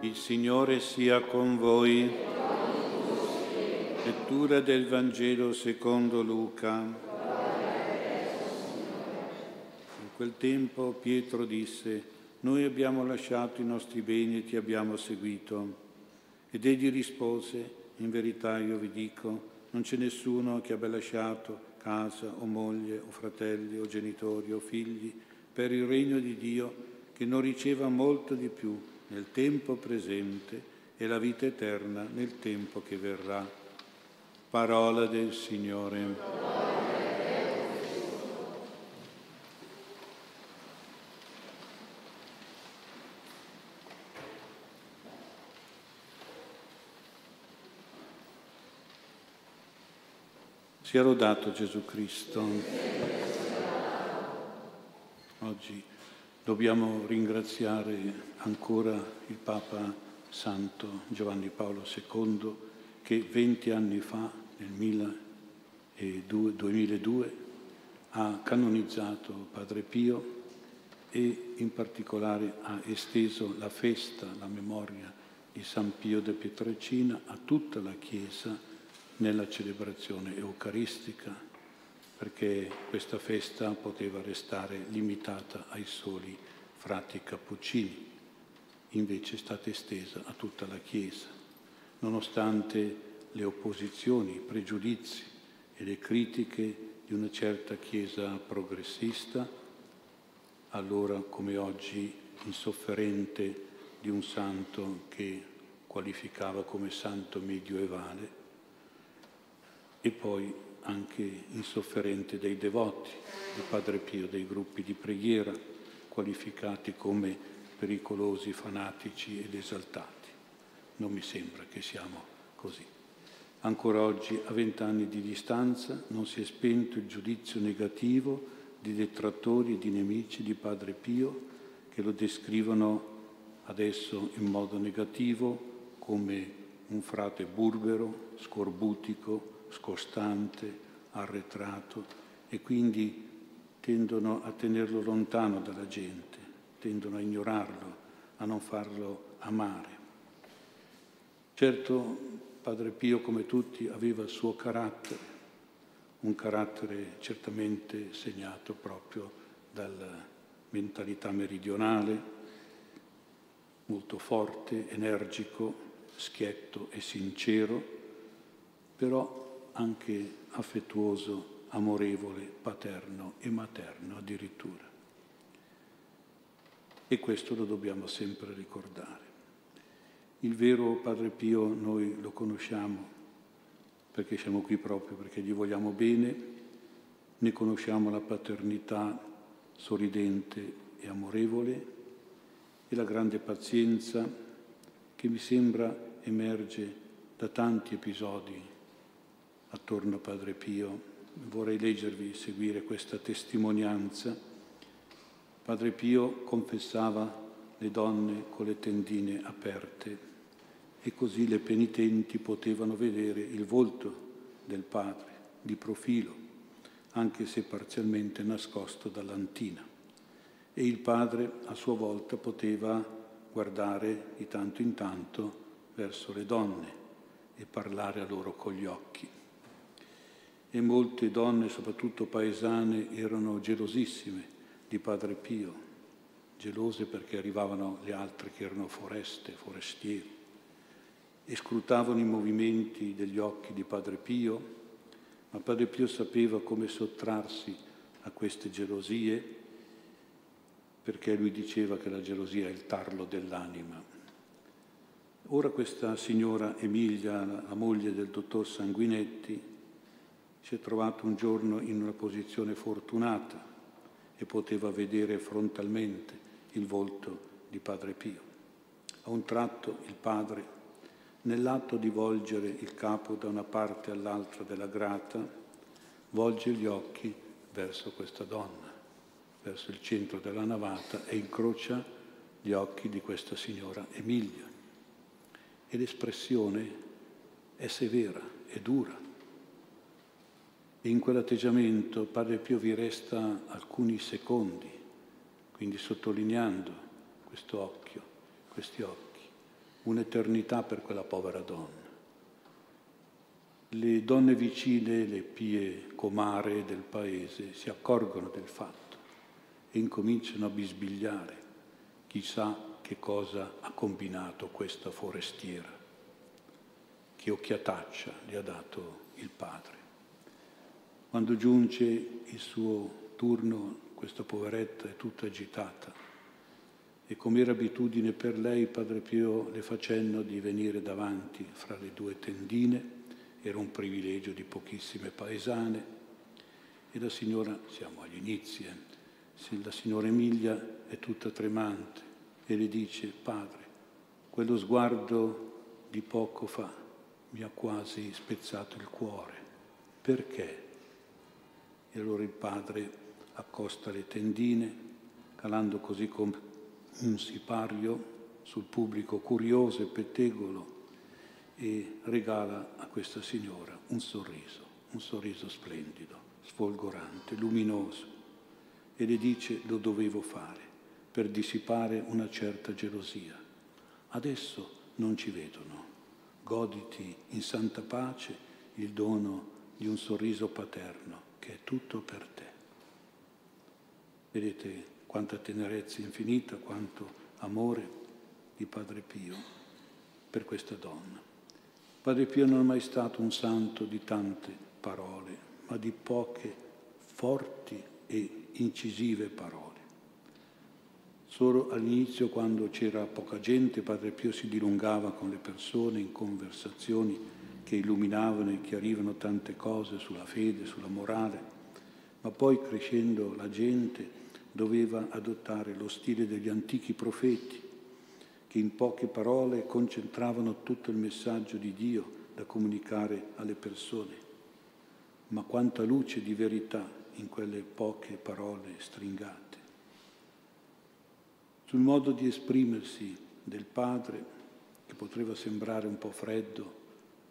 Il Signore sia con voi. Lettura del Vangelo secondo Luca. In quel tempo Pietro disse, noi abbiamo lasciato i nostri beni e ti abbiamo seguito. Ed egli rispose, in verità io vi dico, non c'è nessuno che abbia lasciato casa o moglie o fratelli o genitori o figli per il regno di Dio che non riceva molto di più nel tempo presente e la vita eterna nel tempo che verrà. Parola del Signore. Sia lodato Gesù Cristo. Oggi dobbiamo ringraziare ancora il Papa Santo Giovanni Paolo II che 20 anni fa, nel 2002, ha canonizzato Padre Pio e in particolare ha esteso la festa, la memoria di San Pio de Pietrelcina a tutta la Chiesa nella celebrazione eucaristica, perché questa festa poteva restare limitata ai soli frati cappuccini, invece è stata estesa a tutta la Chiesa, nonostante le opposizioni, i pregiudizi e le critiche di una certa Chiesa progressista, allora come oggi insofferente di un santo che qualificava come santo medioevale, e poi anche insofferente dei devoti di Padre Pio, dei gruppi di preghiera qualificati come pericolosi, fanatici ed esaltati. Non mi sembra che siamo così. Ancora oggi, a vent'anni di distanza, non si è spento il giudizio negativo di detrattori e di nemici di Padre Pio che lo descrivono adesso in modo negativo come un frate burbero, scorbutico, scostante, arretrato e quindi tendono a tenerlo lontano dalla gente, tendono a ignorarlo, a non farlo amare. Certo, Padre Pio, come tutti, aveva il suo carattere, un carattere certamente segnato proprio dalla mentalità meridionale, molto forte, energico, schietto e sincero, però anche affettuoso, amorevole, paterno e materno addirittura. E questo lo dobbiamo sempre ricordare. Il vero Padre Pio noi lo conosciamo perché siamo qui proprio perché gli vogliamo bene, ne conosciamo la paternità sorridente e amorevole e la grande pazienza che mi sembra emerge da tanti episodi attorno a Padre Pio. Vorrei leggervi, seguire questa testimonianza. Padre Pio confessava le donne con le tendine aperte e così le penitenti potevano vedere il volto del Padre di profilo, anche se parzialmente nascosto dall'antina. E il Padre a sua volta poteva guardare di tanto in tanto verso le donne e parlare a loro con gli occhi e molte donne, soprattutto paesane, erano gelosissime di Padre Pio, gelose perché arrivavano le altre che erano foreste, forestieri, e scrutavano i movimenti degli occhi di Padre Pio, ma Padre Pio sapeva come sottrarsi a queste gelosie, perché lui diceva che la gelosia è il tarlo dell'anima. Ora questa signora Emilia, la moglie del dottor Sanguinetti, si è trovato un giorno in una posizione fortunata e poteva vedere frontalmente il volto di Padre Pio. A un tratto il padre, nell'atto di volgere il capo da una parte all'altra della grata, volge gli occhi verso questa donna, verso il centro della navata e incrocia gli occhi di questa signora Emilia. E l'espressione è severa, è dura e in quell'atteggiamento Padre Pio vi resta alcuni secondi, quindi sottolineando questo occhio, questi occhi. un'eternità per quella povera donna. Le donne vicine, le pie comare del paese, si accorgono del fatto e incominciano a bisbigliare. Chissà che cosa ha combinato questa forestiera, che occhiataccia le ha dato il padre. Quando giunge il suo turno, questa poveretta è tutta agitata. E come era abitudine per lei, Padre Pio le fa cenno di venire davanti fra le due tendine, era un privilegio di pochissime paesane, e la signora, siamo agli inizi, eh, la signora Emilia è tutta tremante e le dice, Padre, quello sguardo di poco fa mi ha quasi spezzato il cuore, perché? E allora il padre accosta le tendine, calando così come un sipario sul pubblico curioso e pettegolo e regala a questa signora un sorriso, un sorriso splendido, sfolgorante, luminoso e le dice lo dovevo fare per dissipare una certa gelosia. Adesso non ci vedono, goditi in santa pace il dono di un sorriso paterno che è tutto per te. Vedete quanta tenerezza infinita, quanto amore di Padre Pio per questa donna. Padre Pio non è mai stato un santo di tante parole, ma di poche forti e incisive parole. Solo all'inizio, quando c'era poca gente, Padre Pio si dilungava con le persone in conversazioni che illuminavano e chiarivano tante cose sulla fede, sulla morale, ma poi crescendo la gente doveva adottare lo stile degli antichi profeti, che in poche parole concentravano tutto il messaggio di Dio da comunicare alle persone. Ma quanta luce di verità in quelle poche parole stringate. Sul modo di esprimersi del padre, che poteva sembrare un po' freddo,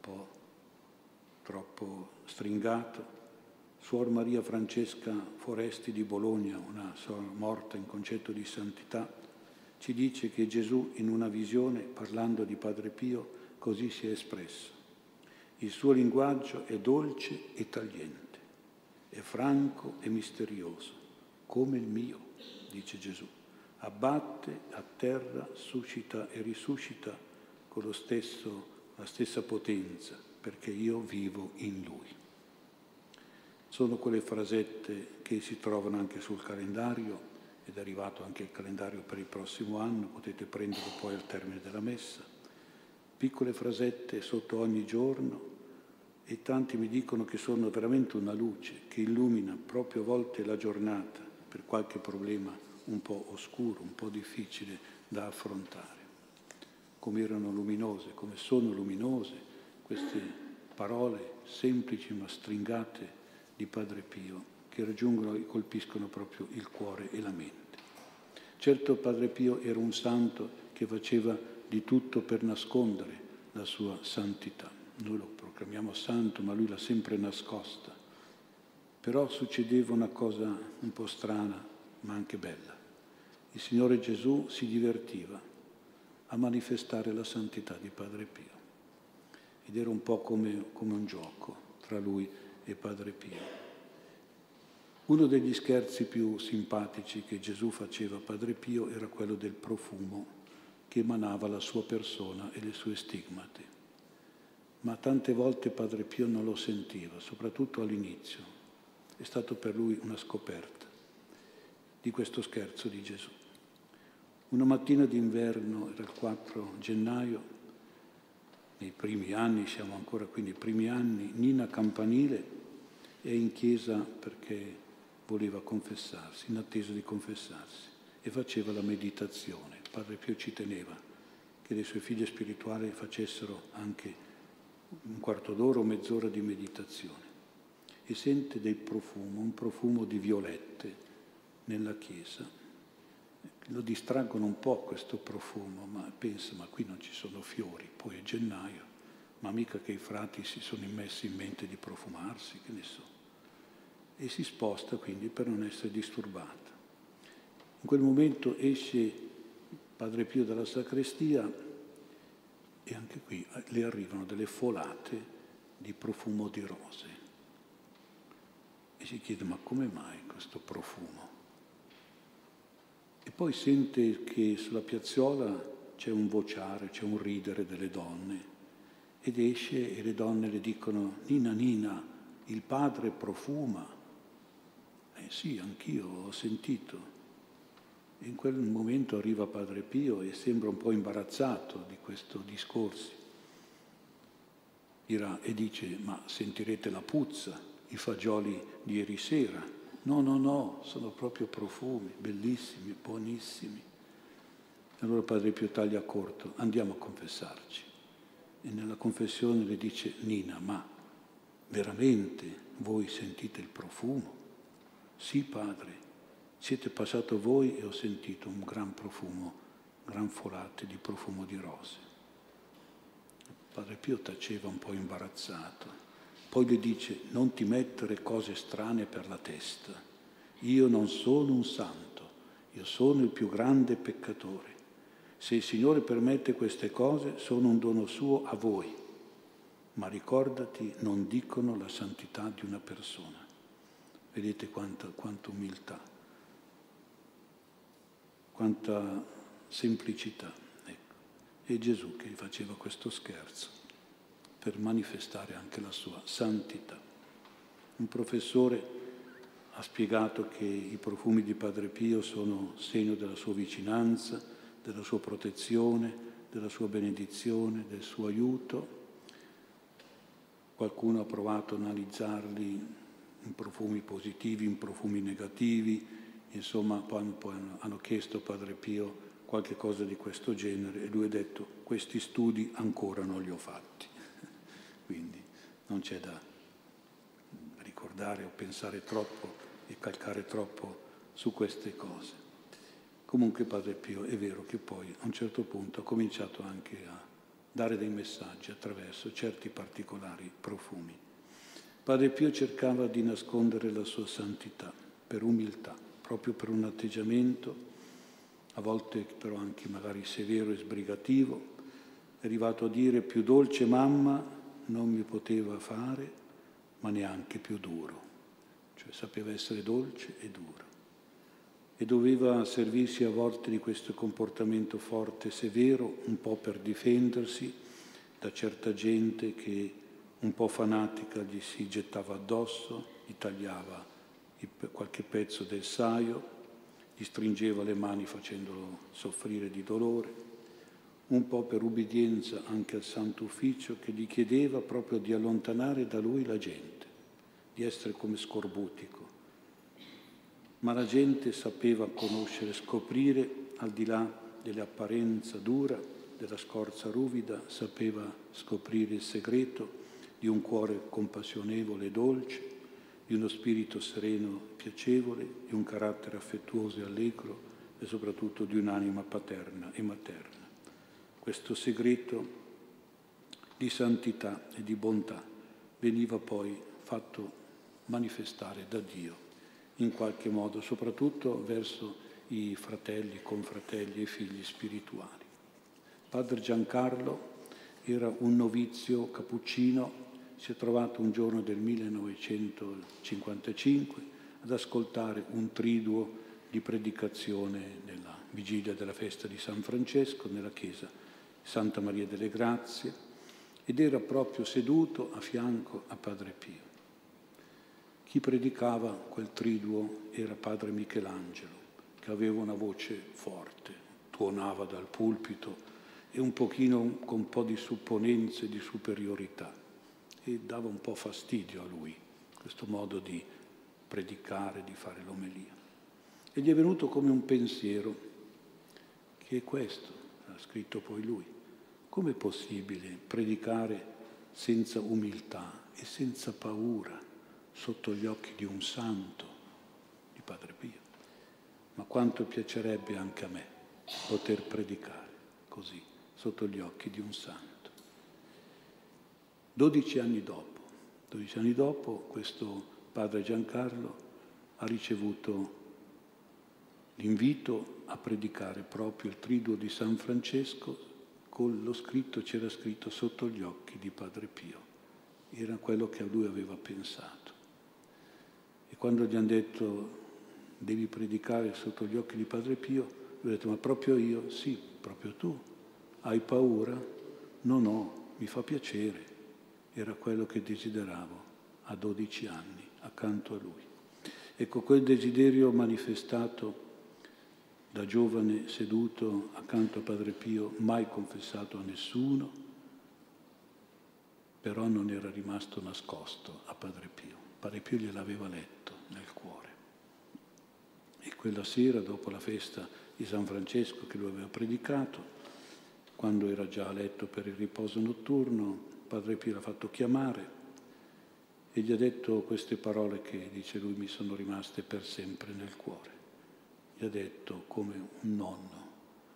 po' troppo stringato, Suor Maria Francesca Foresti di Bologna, una suora morta in concetto di santità, ci dice che Gesù in una visione, parlando di Padre Pio, così si è espresso. Il suo linguaggio è dolce e tagliente, è franco e misterioso, come il mio, dice Gesù. Abbatte, atterra, suscita e risuscita con stesso, la stessa potenza, perché io vivo in Lui. Sono quelle frasette che si trovano anche sul calendario, ed è arrivato anche il calendario per il prossimo anno, potete prenderlo poi al termine della messa. Piccole frasette sotto ogni giorno e tanti mi dicono che sono veramente una luce che illumina proprio a volte la giornata per qualche problema un po' oscuro, un po' difficile da affrontare. Come erano luminose, come sono luminose queste parole semplici ma stringate di Padre Pio che raggiungono e colpiscono proprio il cuore e la mente. Certo Padre Pio era un santo che faceva di tutto per nascondere la sua santità. Noi lo proclamiamo santo, ma lui l'ha sempre nascosta. Però succedeva una cosa un po' strana, ma anche bella. Il Signore Gesù si divertiva a manifestare la santità di Padre Pio. Ed era un po' come, come un gioco tra lui e Padre Pio. Uno degli scherzi più simpatici che Gesù faceva a Padre Pio era quello del profumo che emanava la sua persona e le sue stigmate. Ma tante volte Padre Pio non lo sentiva, soprattutto all'inizio. È stato per lui una scoperta di questo scherzo di Gesù. Una mattina d'inverno, era il 4 gennaio, nei primi anni, siamo ancora qui nei primi anni, Nina Campanile è in chiesa perché voleva confessarsi, in attesa di confessarsi, e faceva la meditazione. Padre Pio ci teneva che le sue figlie spirituali facessero anche un quarto d'ora o mezz'ora di meditazione e sente del profumo, un profumo di violette nella chiesa. Lo distraggono un po' questo profumo, ma pensa, ma qui non ci sono fiori, poi è gennaio, ma mica che i frati si sono immessi in mente di profumarsi, che ne so e si sposta quindi per non essere disturbata. In quel momento esce Padre Pio dalla sacrestia e anche qui le arrivano delle folate di profumo di rose. E si chiede ma come mai questo profumo? E poi sente che sulla piazzola c'è un vociare, c'è un ridere delle donne ed esce e le donne le dicono Nina, Nina, il padre profuma. Eh sì, anch'io ho sentito. E in quel momento arriva Padre Pio e sembra un po' imbarazzato di questo discorso. E dice, ma sentirete la puzza, i fagioli di ieri sera. No, no, no, sono proprio profumi, bellissimi, buonissimi. Allora Padre Pio taglia corto, andiamo a confessarci. E nella confessione le dice Nina, ma veramente voi sentite il profumo? Sì, Padre, siete passato voi e ho sentito un gran profumo, gran folate di profumo di rose. Padre Pio taceva un po' imbarazzato. Poi le dice, non ti mettere cose strane per la testa. Io non sono un santo, io sono il più grande peccatore. Se il Signore permette queste cose, sono un dono suo a voi. Ma ricordati, non dicono la santità di una persona. Vedete quanta, quanta umiltà, quanta semplicità. Ecco. E Gesù che gli faceva questo scherzo per manifestare anche la sua santità. Un professore ha spiegato che i profumi di Padre Pio sono segno della sua vicinanza, della sua protezione, della sua benedizione, del suo aiuto. Qualcuno ha provato a analizzarli in profumi positivi, in profumi negativi, insomma hanno chiesto a Padre Pio qualche cosa di questo genere e lui ha detto questi studi ancora non li ho fatti. Non c'è da ricordare o pensare troppo e calcare troppo su queste cose. Comunque Padre Pio è vero che poi a un certo punto ha cominciato anche a dare dei messaggi attraverso certi particolari profumi. Padre Pio cercava di nascondere la sua santità per umiltà, proprio per un atteggiamento, a volte però anche magari severo e sbrigativo, è arrivato a dire più dolce mamma non mi poteva fare, ma neanche più duro, cioè sapeva essere dolce e duro. E doveva servirsi a volte di questo comportamento forte e severo, un po' per difendersi da certa gente che un po' fanatica gli si gettava addosso, gli tagliava qualche pezzo del saio, gli stringeva le mani facendolo soffrire di dolore, un po' per ubbidienza anche al Santo Ufficio che gli chiedeva proprio di allontanare da lui la gente, di essere come scorbutico ma la gente sapeva conoscere, scoprire, al di là dell'apparenza dura, della scorza ruvida, sapeva scoprire il segreto di un cuore compassionevole e dolce, di uno spirito sereno e piacevole, di un carattere affettuoso e allegro e soprattutto di un'anima paterna e materna. Questo segreto di santità e di bontà veniva poi fatto manifestare da Dio in qualche modo, soprattutto verso i fratelli, confratelli e figli spirituali. Padre Giancarlo era un novizio cappuccino, si è trovato un giorno del 1955 ad ascoltare un triduo di predicazione nella vigilia della festa di San Francesco nella chiesa Santa Maria delle Grazie ed era proprio seduto a fianco a Padre Pio. Chi predicava quel triduo era padre Michelangelo, che aveva una voce forte, tuonava dal pulpito e un pochino con un po' di supponenze di superiorità e dava un po' fastidio a lui questo modo di predicare, di fare l'omelia. E gli è venuto come un pensiero, che è questo, ha scritto poi lui. Com'è possibile predicare senza umiltà e senza paura? sotto gli occhi di un santo, di Padre Pio. Ma quanto piacerebbe anche a me poter predicare così, sotto gli occhi di un santo. Dodici anni dopo, dodici anni dopo, questo padre Giancarlo ha ricevuto l'invito a predicare proprio il triduo di San Francesco con lo scritto c'era scritto sotto gli occhi di Padre Pio. Era quello che lui aveva pensato. E quando gli hanno detto devi predicare sotto gli occhi di Padre Pio, lui ha detto ma proprio io? Sì, proprio tu. Hai paura? No, no, mi fa piacere. Era quello che desideravo a 12 anni accanto a lui. Ecco, quel desiderio manifestato da giovane seduto accanto a Padre Pio, mai confessato a nessuno, però non era rimasto nascosto a Padre Pio. Padre Pio gliel'aveva letto nel cuore. E quella sera, dopo la festa di San Francesco che lui aveva predicato, quando era già a letto per il riposo notturno, Padre Pio l'ha fatto chiamare e gli ha detto queste parole che, dice lui, mi sono rimaste per sempre nel cuore. Gli ha detto come un nonno,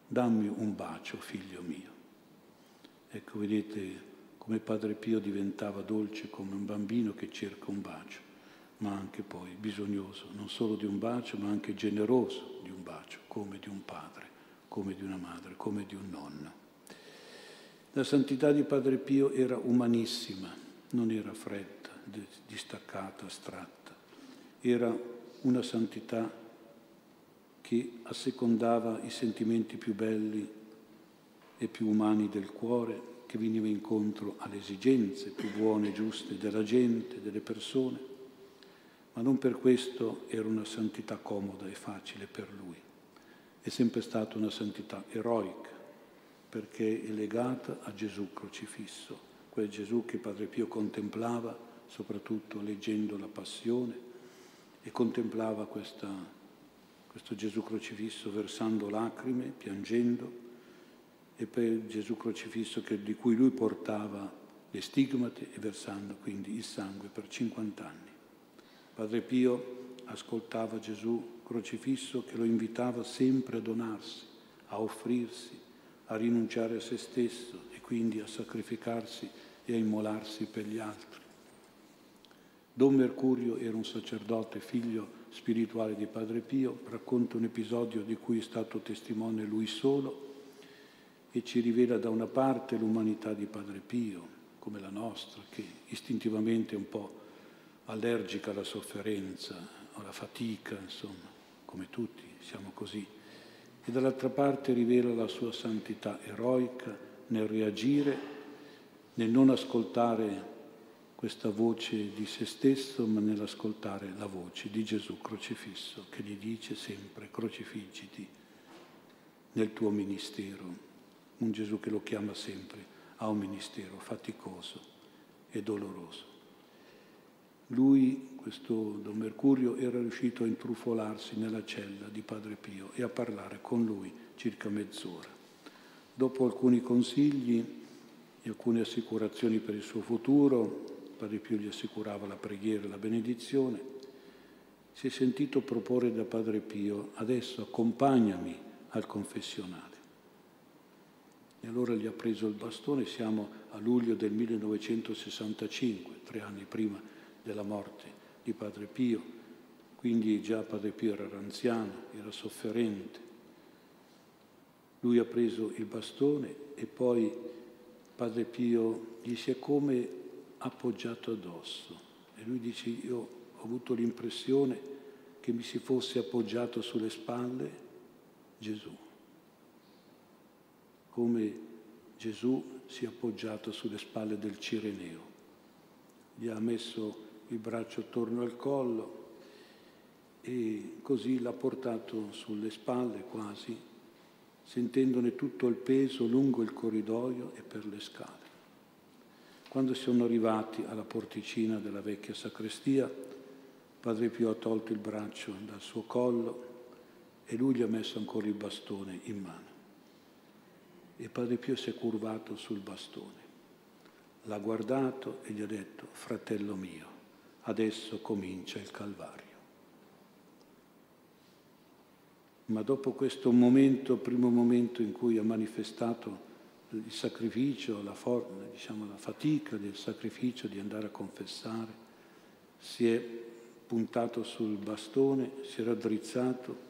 dammi un bacio, figlio mio. Ecco, vedete come Padre Pio diventava dolce come un bambino che cerca un bacio, ma anche poi bisognoso non solo di un bacio, ma anche generoso di un bacio, come di un padre, come di una madre, come di un nonno. La santità di Padre Pio era umanissima, non era fredda distaccata, astratta. Era una santità che assecondava i sentimenti più belli e più umani del cuore, che veniva incontro alle esigenze più buone e giuste della gente, delle persone, ma non per questo era una santità comoda e facile per lui. È sempre stata una santità eroica, perché è legata a Gesù crocifisso, quel Gesù che Padre Pio contemplava soprattutto leggendo la passione e contemplava questa, questo Gesù crocifisso versando lacrime, piangendo, e per Gesù crocifisso che, di cui lui portava le stigmate e versando quindi il sangue per 50 anni. Padre Pio ascoltava Gesù crocifisso che lo invitava sempre a donarsi, a offrirsi, a rinunciare a se stesso e quindi a sacrificarsi e a immolarsi per gli altri. Don Mercurio era un sacerdote, figlio spirituale di Padre Pio, racconta un episodio di cui è stato testimone lui solo e ci rivela da una parte l'umanità di Padre Pio, come la nostra, che istintivamente è un po' allergica alla sofferenza, alla fatica, insomma, come tutti siamo così. E dall'altra parte rivela la sua santità eroica nel reagire, nel non ascoltare questa voce di se stesso, ma nell'ascoltare la voce di Gesù crocifisso, che gli dice sempre crocifiggiti nel tuo ministero. Un Gesù che lo chiama sempre a un ministero faticoso e doloroso. Lui, questo Don Mercurio, era riuscito a intrufolarsi nella cella di Padre Pio e a parlare con lui circa mezz'ora. Dopo alcuni consigli e alcune assicurazioni per il suo futuro, Padre Pio gli assicurava la preghiera e la benedizione, si è sentito proporre da Padre Pio, adesso accompagnami al confessionale. E allora gli ha preso il bastone, siamo a luglio del 1965, tre anni prima della morte di Padre Pio, quindi già Padre Pio era anziano, era sofferente. Lui ha preso il bastone e poi Padre Pio gli si è come appoggiato addosso. E lui dice, io ho avuto l'impressione che mi si fosse appoggiato sulle spalle Gesù, come Gesù si è appoggiato sulle spalle del Cireneo. Gli ha messo il braccio attorno al collo e così l'ha portato sulle spalle quasi, sentendone tutto il peso lungo il corridoio e per le scale. Quando sono arrivati alla porticina della vecchia sacrestia, Padre Pio ha tolto il braccio dal suo collo e lui gli ha messo ancora il bastone in mano. E Padre Pio si è curvato sul bastone, l'ha guardato e gli ha detto, fratello mio, adesso comincia il Calvario. Ma dopo questo momento, primo momento in cui ha manifestato il sacrificio, la, diciamo, la fatica del sacrificio di andare a confessare, si è puntato sul bastone, si era drizzato,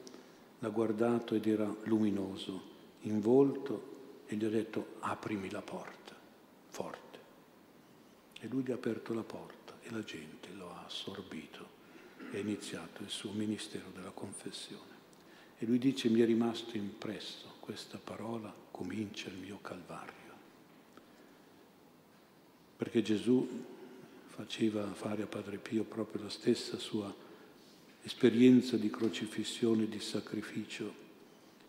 l'ha guardato ed era luminoso in volto e gli ho detto aprimi la porta, forte. E lui gli ha aperto la porta e la gente lo ha assorbito e ha iniziato il suo ministero della confessione. E lui dice mi è rimasto impresso questa parola, comincia il mio calvario. Perché Gesù faceva fare a Padre Pio proprio la stessa sua esperienza di crocifissione, di sacrificio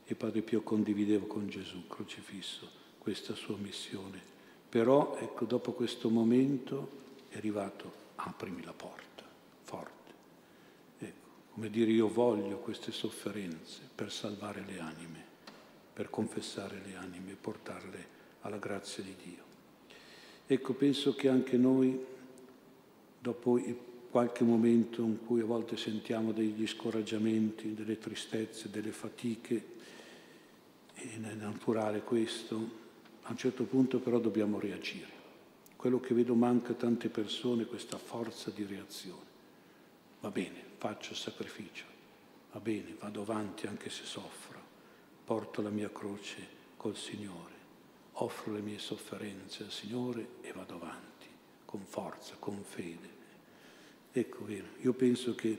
e Padre Pio condivideva con Gesù crocifisso questa sua missione. Però ecco, dopo questo momento è arrivato, aprimi la porta, forte. Ecco, come dire, io voglio queste sofferenze per salvare le anime, per confessare le anime e portarle alla grazia di Dio. Ecco, penso che anche noi, dopo qualche momento in cui a volte sentiamo degli scoraggiamenti, delle tristezze, delle fatiche, è naturale questo, a un certo punto però dobbiamo reagire. Quello che vedo manca a tante persone è questa forza di reazione. Va bene, faccio sacrificio, va bene, vado avanti anche se soffro, porto la mia croce col Signore, offro le mie sofferenze al Signore e vado avanti, con forza, con fede. Ecco, io penso che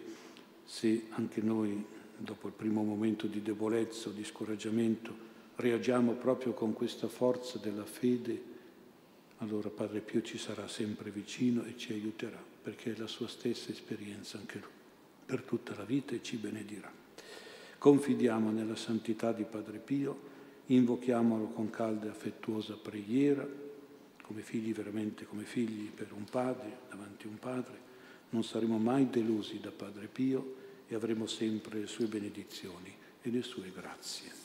se anche noi, dopo il primo momento di debolezza o di scoraggiamento, reagiamo proprio con questa forza della fede, allora Padre Pio ci sarà sempre vicino e ci aiuterà, perché è la sua stessa esperienza anche lui, per tutta la vita e ci benedirà. Confidiamo nella santità di Padre Pio, invochiamolo con calda e affettuosa preghiera, come figli veramente come figli per un padre, davanti a un padre, non saremo mai delusi da Padre Pio e avremo sempre le sue benedizioni e le sue grazie.